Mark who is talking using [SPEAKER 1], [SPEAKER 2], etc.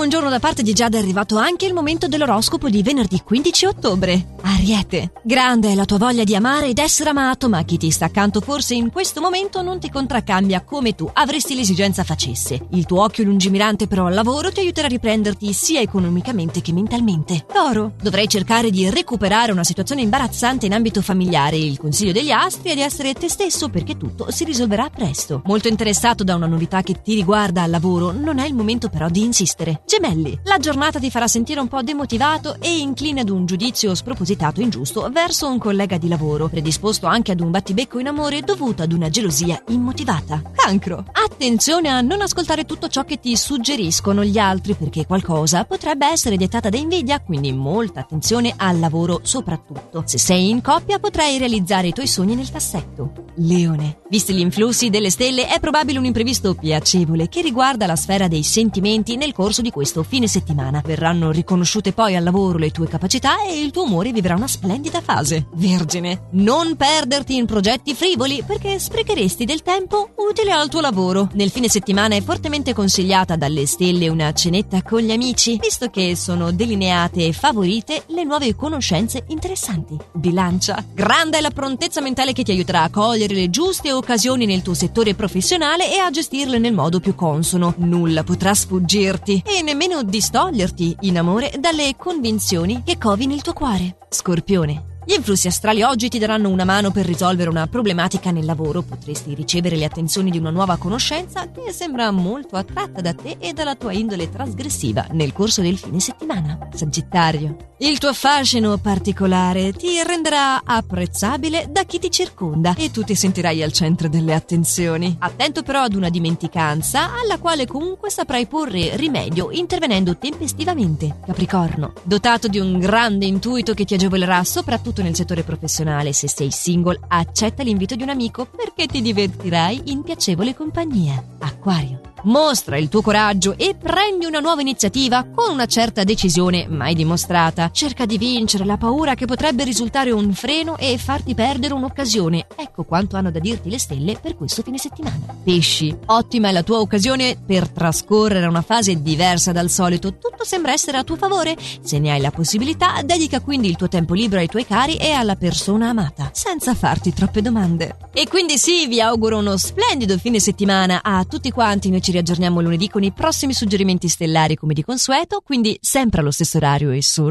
[SPEAKER 1] buongiorno da parte di Giada è arrivato anche il momento dell'oroscopo di venerdì 15 ottobre. Ariete, grande è la tua voglia di amare ed essere amato, ma chi ti sta accanto forse in questo momento non ti contraccambia come tu avresti l'esigenza facesse. Il tuo occhio lungimirante però al lavoro ti aiuterà a riprenderti sia economicamente che mentalmente. Toro, dovrai cercare di recuperare una situazione imbarazzante in ambito familiare. Il consiglio degli astri è di essere te stesso perché tutto si risolverà presto. Molto interessato da una novità che ti riguarda al lavoro, non è il momento però di insistere. Gemelli, la giornata ti farà sentire un po' demotivato e incline ad un giudizio spropositato e ingiusto verso un collega di lavoro, predisposto anche ad un battibecco in amore dovuto ad una gelosia immotivata. Cancro, attenzione a non ascoltare tutto ciò che ti suggeriscono gli altri perché qualcosa potrebbe essere dettata da invidia, quindi molta attenzione al lavoro soprattutto. Se sei in coppia potrai realizzare i tuoi sogni nel cassetto. Leone, visti gli influssi delle stelle è probabile un imprevisto piacevole che riguarda la sfera dei sentimenti nel corso di questo fine settimana. Verranno riconosciute poi al lavoro le tue capacità e il tuo umore vivrà una splendida fase. Vergine, non perderti in progetti frivoli perché sprecheresti del tempo utile al tuo lavoro. Nel fine settimana è fortemente consigliata dalle stelle una cenetta con gli amici, visto che sono delineate e favorite le nuove conoscenze interessanti. Bilancia, grande è la prontezza mentale che ti aiuterà a cogliere le giuste occasioni nel tuo settore professionale e a gestirle nel modo più consono. Nulla potrà sfuggirti e nemmeno distoglierti in amore dalle convinzioni che covi nel tuo cuore. Scorpione. Gli influssi astrali oggi ti daranno una mano per risolvere una problematica nel lavoro. Potresti ricevere le attenzioni di una nuova conoscenza che sembra molto attratta da te e dalla tua indole trasgressiva nel corso del fine settimana. Sagittario. Il tuo fascino particolare ti renderà apprezzabile da chi ti circonda e tu ti sentirai al centro delle attenzioni. Attento però ad una dimenticanza alla quale comunque saprai porre rimedio intervenendo tempestivamente. Capricorno. Dotato di un grande intuito che ti agevolerà soprattutto nel settore professionale, se sei single, accetta l'invito di un amico perché ti divertirai in piacevole compagnia. Acquario. Mostra il tuo coraggio e prendi una nuova iniziativa con una certa decisione mai dimostrata. Cerca di vincere la paura che potrebbe risultare un freno e farti perdere un'occasione. Ecco quanto hanno da dirti le stelle per questo fine settimana. Pesci, ottima è la tua occasione per trascorrere una fase diversa dal solito. Tutto sembra essere a tuo favore. Se ne hai la possibilità, dedica quindi il tuo tempo libero ai tuoi cari e alla persona amata, senza farti troppe domande. E quindi sì, vi auguro uno splendido fine settimana a tutti quanti. Noi ci ci riaggiorniamo lunedì con i prossimi suggerimenti stellari come di consueto, quindi sempre allo stesso orario e solo